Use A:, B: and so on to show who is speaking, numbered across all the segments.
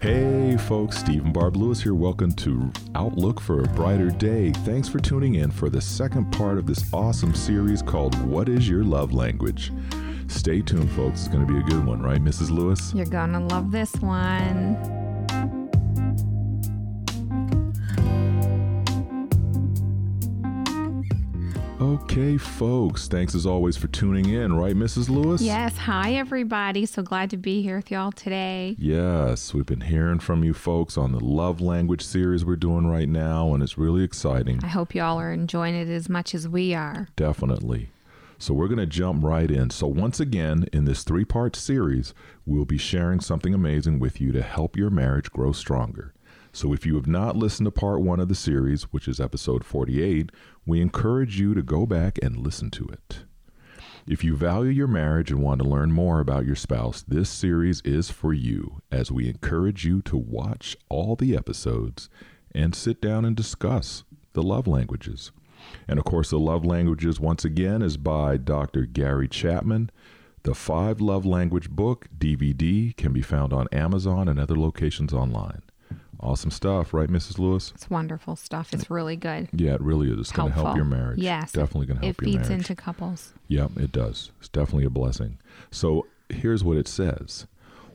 A: Hey, folks, Stephen Barb Lewis here. Welcome to Outlook for a Brighter Day. Thanks for tuning in for the second part of this awesome series called What is Your Love Language? Stay tuned, folks. It's going to be a good one, right, Mrs. Lewis?
B: You're going to love this one.
A: Okay, folks. Thanks as always for tuning in, right, Mrs. Lewis?
B: Yes. Hi, everybody. So glad to be here with y'all today.
A: Yes, we've been hearing from you folks on the love language series we're doing right now, and it's really exciting.
B: I hope y'all are enjoying it as much as we are.
A: Definitely. So, we're going to jump right in. So, once again, in this three part series, we'll be sharing something amazing with you to help your marriage grow stronger. So, if you have not listened to part one of the series, which is episode 48, we encourage you to go back and listen to it. If you value your marriage and want to learn more about your spouse, this series is for you as we encourage you to watch all the episodes and sit down and discuss the love languages. And of course, the love languages, once again, is by Dr. Gary Chapman. The Five Love Language book, DVD, can be found on Amazon and other locations online. Awesome stuff, right, Mrs. Lewis?
B: It's wonderful stuff. It's really good.
A: Yeah, it really is. It's going to help your marriage.
B: Yes.
A: Definitely going to help
B: It feeds into couples.
A: Yep, it does. It's definitely a blessing. So here's what it says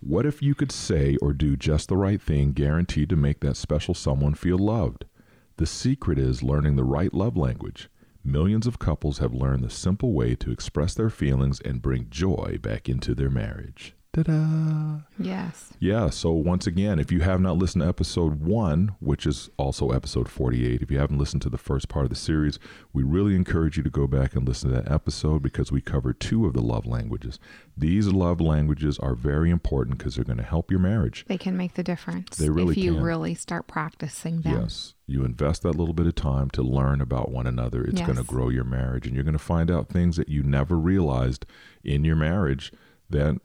A: What if you could say or do just the right thing guaranteed to make that special someone feel loved? The secret is learning the right love language. Millions of couples have learned the simple way to express their feelings and bring joy back into their marriage. Ta da!
B: Yes.
A: Yeah, so once again, if you have not listened to episode one, which is also episode 48, if you haven't listened to the first part of the series, we really encourage you to go back and listen to that episode because we cover two of the love languages. These love languages are very important because they're going to help your marriage.
B: They can make the difference
A: They really
B: if you
A: can.
B: really start practicing them.
A: Yes, you invest that little bit of time to learn about one another. It's going to grow your marriage, and you're going to find out things that you never realized in your marriage that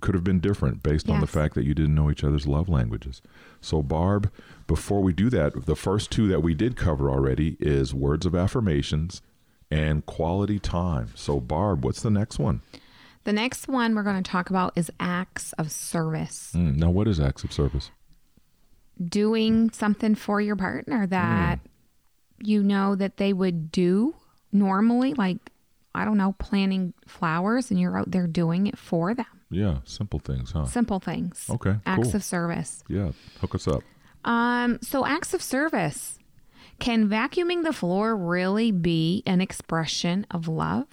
A: could have been different based on the fact that you didn't know each other's love languages. So, Barb, before we do that, the first two that we did cover already is words of affirmations and quality time. So, Barb, what's the next one?
B: The next one we're going to talk about is acts of service.
A: Mm, now, what is acts of service?
B: Doing something for your partner that you know that they would do normally, like, I don't know, planting flowers, and you're out there doing it for them.
A: Yeah, simple things, huh?
B: Simple things.
A: Okay,
B: Acts
A: cool.
B: of service.
A: Yeah, hook us up.
B: Um, so acts of service. Can vacuuming the floor really be an expression of love?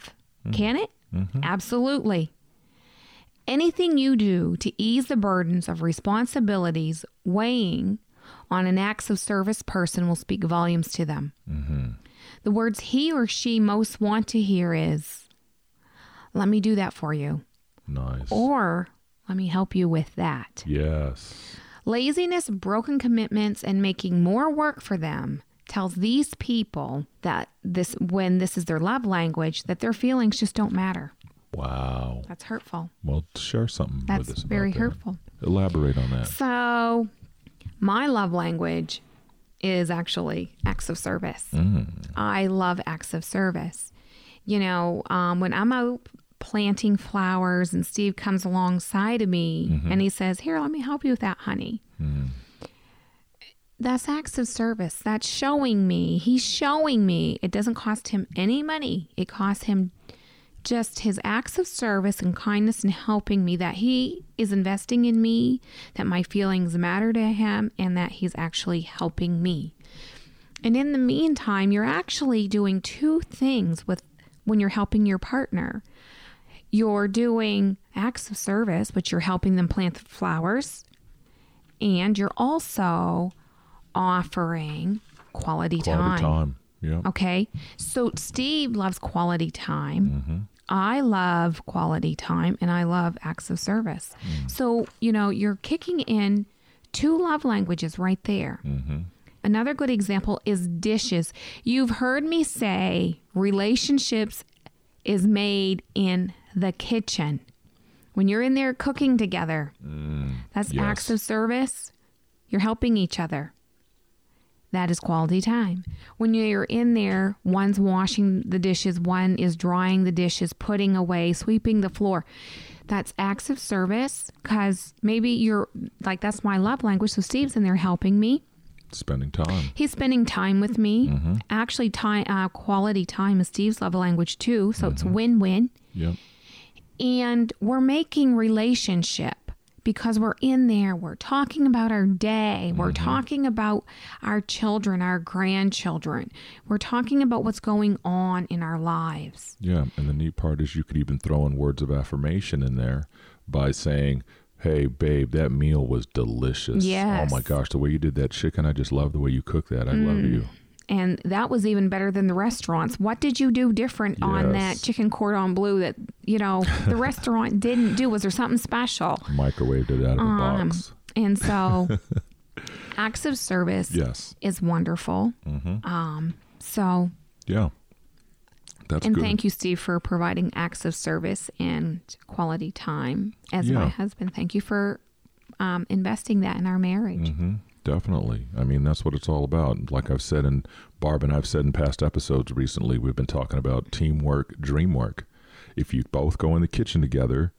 B: Mm-hmm. Can it? Mm-hmm. Absolutely. Anything you do to ease the burdens of responsibilities weighing on an acts of service person will speak volumes to them. Mm-hmm. The words he or she most want to hear is, let me do that for you,
A: Nice.
B: or let me help you with that.
A: yes.
B: Laziness, broken commitments, and making more work for them tells these people that this when this is their love language that their feelings just don't matter.
A: Wow.
B: That's hurtful.
A: Well, share something with
B: That's
A: us. about
B: very
A: that.
B: hurtful.
A: Elaborate on that.
B: So, my love language is actually acts of service. I love acts of service. You know, um, when I'm out planting flowers and Steve comes alongside of me mm-hmm. and he says, Here, let me help you with that, honey. Mm. That's acts of service. That's showing me. He's showing me. It doesn't cost him any money. It costs him just his acts of service and kindness and helping me that he is investing in me, that my feelings matter to him, and that he's actually helping me. And in the meantime, you're actually doing two things with when you're helping your partner. You're doing acts of service, but you're helping them plant the flowers, and you're also offering quality, time.
A: Quality time. Yeah.
B: Okay. So Steve loves quality time. Mm-hmm. I love quality time and I love acts of service. Mm. So, you know, you're kicking in two love languages right there. Mm-hmm. Another good example is dishes. You've heard me say relationships is made in the kitchen. When you're in there cooking together, that's
A: yes.
B: acts of service. You're helping each other. That is quality time. When you're in there, one's washing the dishes, one is drying the dishes, putting away, sweeping the floor. That's acts of service because maybe you're like, that's my love language. So Steve's in there helping me.
A: Spending time.
B: He's spending time with me.
A: Mm-hmm.
B: Actually, time uh, quality time is Steve's love language too. So it's
A: Mm-hmm.
B: win win.
A: Yep.
B: And we're making relationship because we're in there. We're talking about our day. We're
A: Mm-hmm.
B: talking about our children, our grandchildren. We're talking about what's going on in our lives.
A: Yeah, and the neat part is you could even throw in words of affirmation in there by saying, "Hey, babe, that meal was delicious.
B: Yes.
A: Oh my gosh, the way you did that chicken, I just love the way you cook that. I love you."
B: And that was even better than the restaurants. What did you do different on that chicken cordon bleu that, you know, the restaurant didn't do? Was there something special?
A: Microwaved it out of
B: Um,
A: box.
B: And so acts of service
A: Yes.
B: is wonderful.
A: Mm-hmm.
B: Um, so
A: Yeah. That's
B: and
A: good.
B: thank you, Steve, for providing acts of service and quality time as my husband. Thank you for um, investing that in our marriage.
A: hmm Definitely. I mean, that's what it's all about. Like I've said, and Barb and I've said in past episodes recently, we've been talking about teamwork, dream work. If you both go in the kitchen together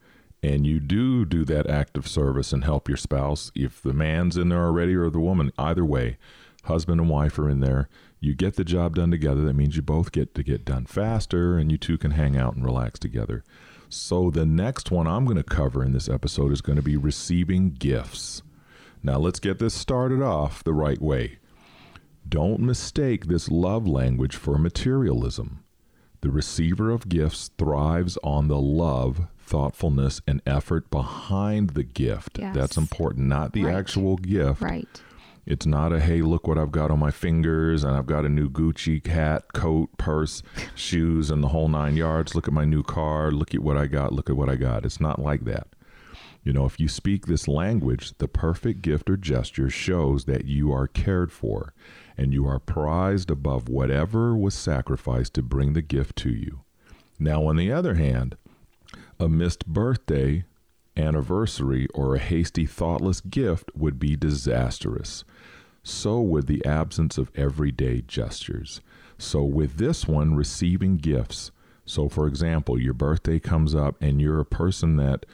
A: and you do do that act of service and help your spouse, if the man's in there already or the woman, either way, husband and wife are in there, you get the job done together. That means you both get to get done faster and you two can hang out and relax together. So, the next one I'm going to cover in this episode is going to be receiving gifts. Now, let's get this started off the right way. Don't mistake this love language for materialism. The receiver of gifts thrives on the love, thoughtfulness, and effort behind the gift.
B: Yes.
A: That's important, not the
B: Right.
A: actual gift.
B: Right.
A: It's not a hey, look what I've got on my fingers, and I've got a new Gucci hat, coat, purse, shoes, and the whole nine yards. Look at my new car. Look at what I got. Look at what I got. It's not like that. You know, if you speak this language, the perfect gift or gesture shows that you are cared for and you are prized above whatever was sacrificed to bring the gift to you. Now, on the other hand, a missed birthday, anniversary, or a hasty, thoughtless gift would be disastrous. So would the absence of everyday gestures. So, with this one, receiving gifts. So, for example, your birthday comes up and you're a person that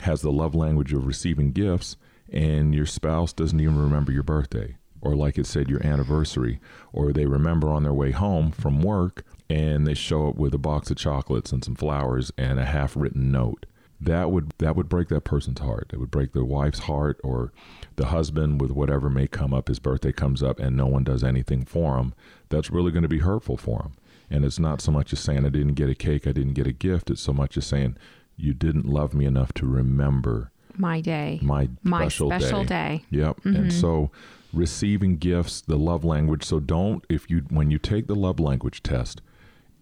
A: has the love language of receiving gifts, and your spouse doesn't even remember your birthday, or like it said, your anniversary, or they remember on their way home from work and they show up with a box of chocolates and some flowers and a half written note that would that would break that person's heart. It would break the wife's heart or the husband with whatever may come up. His birthday comes up and no one does anything for him. That's really going to be hurtful for him. And it's not so much as saying I didn't get a cake, I didn't get a gift. It's so much as saying you didn't love me enough to remember
B: My day.
A: my,
B: My
A: special,
B: special
A: day.
B: day.
A: Yep. And mm-hmm. so receiving gifts, the love language. So don't if you when you take the love language test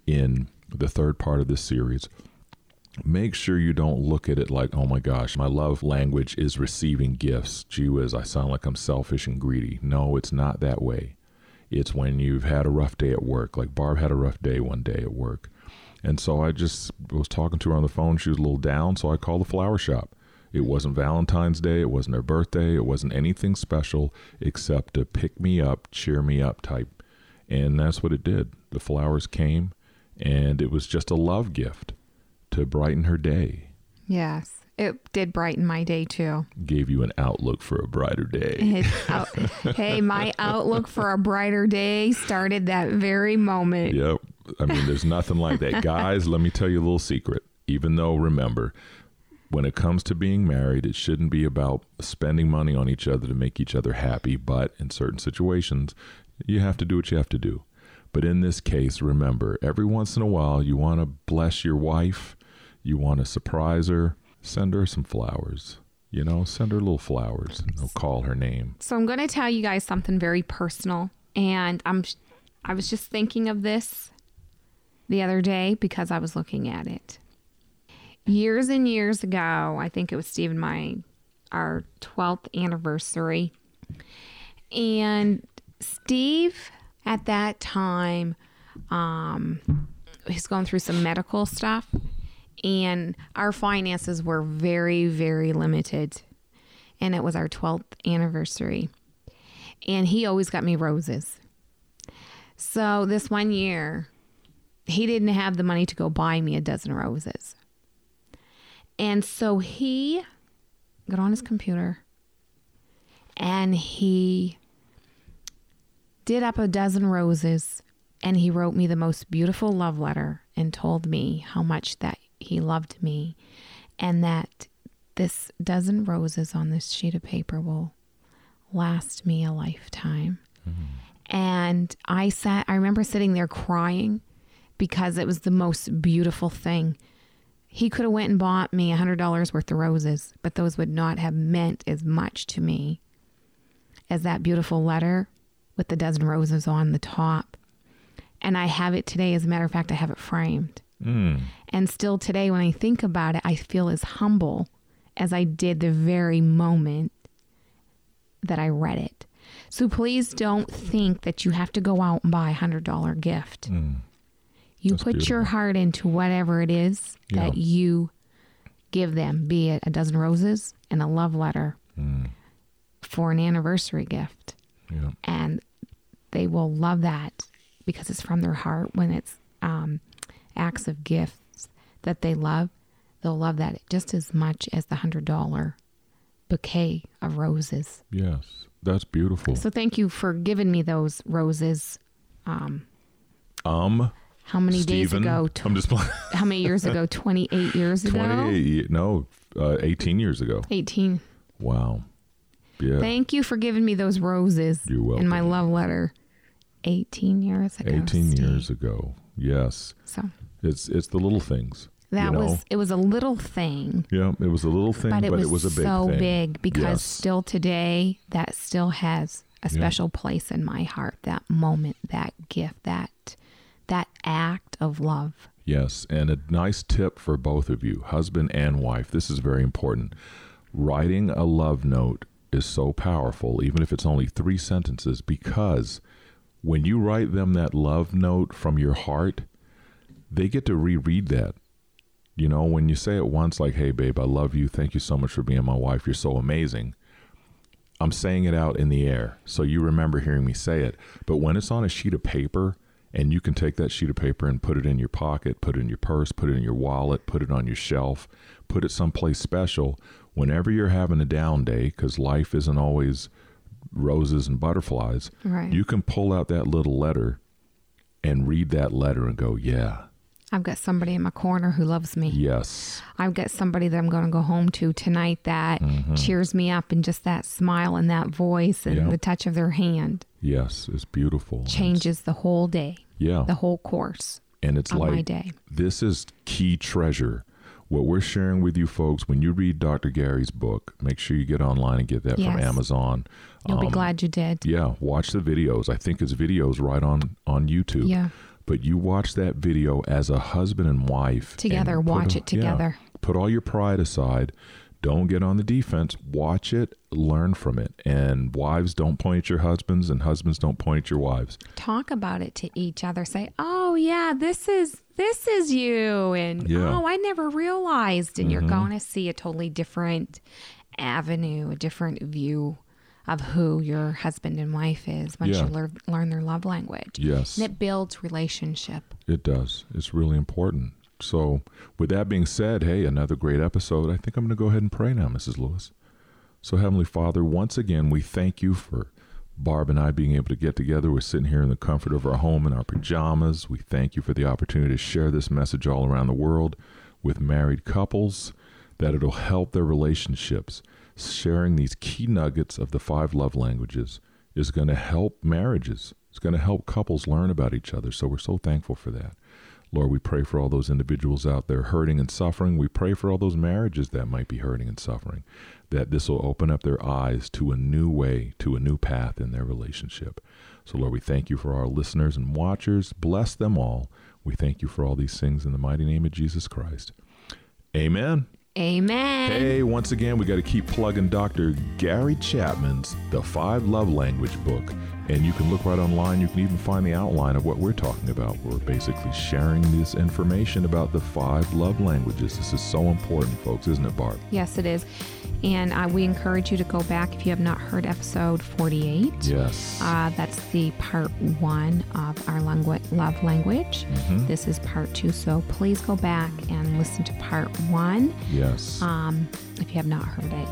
A: in the third part of this series, make sure you don't look at it like, oh my gosh, my love language is receiving gifts. Gee whiz, I sound like I'm selfish and greedy. No, it's not that way. It's when you've had a rough day at work. Like Barb had a rough day one day at work. And so I just was talking to her on the phone. She was a little down, so I called the flower shop. It wasn't Valentine's Day, it wasn't her birthday, it wasn't anything special except a pick me up, cheer me up type. And that's what it did. The flowers came, and it was just a love gift to brighten her day.
B: Yes. It did brighten my day too.
A: Gave you an outlook for a brighter day.
B: Out, oh, hey, my outlook for a brighter day started that very moment.
A: Yep. I mean, there's nothing like that. Guys, let me tell you a little secret. Even though, remember, when it comes to being married, it shouldn't be about spending money on each other to make each other happy. But in certain situations, you have to do what you have to do. But in this case, remember, every once in a while, you want to bless your wife, you want to surprise her, send her some flowers. You know, send her little flowers and they'll call her name.
B: So I'm going to tell you guys something very personal, and I'm I was just thinking of this the other day because I was looking at it. Years and years ago, I think it was Steve and my our 12th anniversary. And Steve at that time um he's going through some medical stuff and our finances were very very limited and it was our 12th anniversary. And he always got me roses. So this one year, he didn't have the money to go buy me a dozen roses. And so he got on his computer and he did up a dozen roses and he wrote me the most beautiful love letter and told me how much that he loved me and that this dozen roses on this sheet of paper will last me a lifetime. Mm-hmm. And I sat, I remember sitting there crying because it was the most beautiful thing. He could have went and bought me a hundred dollars worth of roses, but those would not have meant as much to me as that beautiful letter with the dozen roses on the top. And I have it today. As a matter of fact, I have it framed.
A: Mm.
B: And still today, when I think about it, I feel as humble as I did the very moment that I read it. So please don't think that you have to go out and buy a hundred dollar gift.
A: Mm.
B: You
A: That's
B: put your heart into whatever it is
A: Yeah.
B: that you give them, be it a dozen roses and a love letter
A: Mm.
B: for an anniversary gift.
A: Yeah.
B: And they will love that because it's from their heart when it's um, acts of gifts that they love. They'll love that just as much as the hundred dollar bouquet of roses.
A: Yes. That's beautiful.
B: So thank you for giving me those roses. Um,
A: um.
B: how many days ago? Tw-
A: I'm just playing.
B: how many years ago? 28 years ago?
A: 28. No, uh, 18 years ago.
B: 18.
A: Wow. Yeah.
B: Thank you for giving me those roses
A: You're
B: in my love letter 18 years ago.
A: 18 years ago. Yes.
B: So
A: It's it's the little things.
B: that
A: you know?
B: was, it was a little thing,
A: Yeah, it was a little thing,
B: but it, was,
A: a big
B: so
A: thing.
B: big because
A: Yes.
B: still today, that still has a special place in my heart. That moment, that gift, that, that act of love.
A: Yes, and a nice tip for both of you, husband and wife. This is very important. Writing a love note is so powerful, even if it's only three sentences, because when you write them that love note from your heart, they get to reread that. You know, when you say it once, like, hey, babe, I love you. Thank you so much for being my wife. You're so amazing. I'm saying it out in the air. So you remember hearing me say it. But when it's on a sheet of paper and you can take that sheet of paper and put it in your pocket, put it in your purse, put it in your wallet, put it on your shelf, put it someplace special, whenever you're having a down day, because life isn't always roses and butterflies,
B: Right.
A: you can pull out that little letter and read that letter and go, yeah,
B: I've got somebody in my corner who loves me.
A: yes,
B: I've got somebody that I'm going to go home to tonight that cheers me up and just that smile and that voice and
A: Yep.
B: the touch of their hand
A: yes, it's beautiful. And it's-
B: changes the whole day,
A: Yeah.
B: the whole course
A: and it's
B: of my
A: like
B: day.
A: this is key treasure. What we're sharing with you folks, when you read Dr. Gary's book, make sure you get online and get that from Amazon.
B: You'll be
A: Um,
B: glad you did.
A: Yeah, watch the videos. I think his videos right on on YouTube.
B: Yeah.
A: But you watch that video as a husband and wife
B: Together,
A: and
B: watch
A: a-
B: it together.
A: yeah, put all your pride aside. Don't get on the defense. Watch it, learn from it. And wives don't point at your husbands, and husbands don't point at your wives.
B: Talk about it to each other. Say, "Oh yeah, this is this is you," and
A: Yeah. Mm-hmm.
B: "Oh, I never realized." And you're going to see a totally different avenue, a different view of who your husband and wife is once
A: Yeah.
B: you learn learn their love language.
A: Yes.
B: And it builds relationship.
A: It does. It's really important. So, with that being said, hey, another great episode. I think I'm going to go ahead and pray now, Mrs. Lewis. So, Heavenly Father, once again, we thank you for Barb and I being able to get together. We're sitting here in the comfort of our home in our pajamas. We thank you for the opportunity to share this message all around the world with married couples, that it'll help their relationships. Sharing these key nuggets of the five love languages is going to help marriages. It's going to help couples learn about each other. So we're so thankful for that. Lord, we pray for all those individuals out there hurting and suffering. We pray for all those marriages that might be hurting and suffering, that this will open up their eyes to a new way, to a new path in their relationship. So, Lord, we thank you for our listeners and watchers. Bless them all. We thank you for all these things in the mighty name of Jesus Christ. Amen.
B: Amen.
A: Hey, once again, we got to keep plugging Dr. Gary Chapman's The Five Love Language book. And you can look right online. You can even find the outline of what we're talking about. We're basically sharing this information about the five love languages. This is so important, folks, isn't it, Barb?
B: Yes, it is. And uh, we encourage you to go back if you have not heard episode 48.
A: Yes.
B: Uh, that's the part one of our langu- love language.
A: Mhm.
B: This is part two. So please go back and listen to part one
A: Yes.
B: um, if you have not heard it.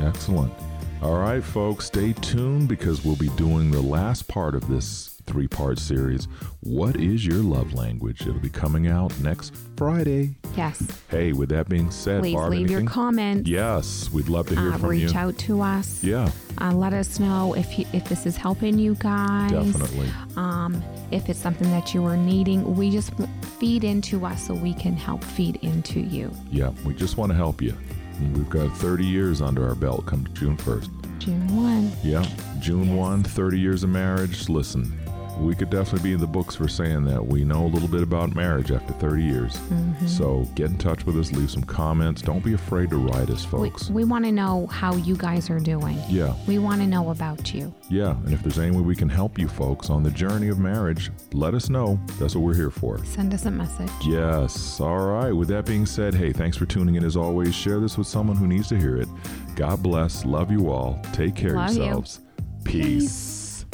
A: Excellent. All right, folks, stay tuned because we'll be doing the last part of this three part series. What is your love language? It'll be coming out next Friday.
B: Yes.
A: Hey, with that being said,
B: Please
A: Barb,
B: leave your
A: anything?
B: comments.
A: Yes, we'd love to hear
B: Uh,
A: from
B: reach
A: you.
B: out to us.
A: Yeah,
B: Uh, let us know if you, if this is helping you guys.
A: definitely.
B: Um, if it's something that you are needing, we just feed into us so we can help feed into you.
A: Yeah, we just want to help you. We've got 30 years under our belt come June 1st.
B: June 1.
A: Yeah, June 1, 30 years of marriage. Listen, we could definitely be in the books for saying that. We know a little bit about marriage after 30 years.
B: Mm-hmm.
A: So get in touch with us, leave some comments. Don't be afraid to write us, folks.
B: we want to know how you guys are doing.
A: Yeah,
B: We want to know about you.
A: yeah. And if there's any way we can help you folks on the journey of marriage, let us know. That's what we're here for.
B: Send us a message.
A: Yes. All right. With that being said, hey, thanks for tuning in as always. Share this with someone who needs to hear it. God bless. Love you all. Take care
B: Love
A: of
B: you.
A: yourselves. Peace.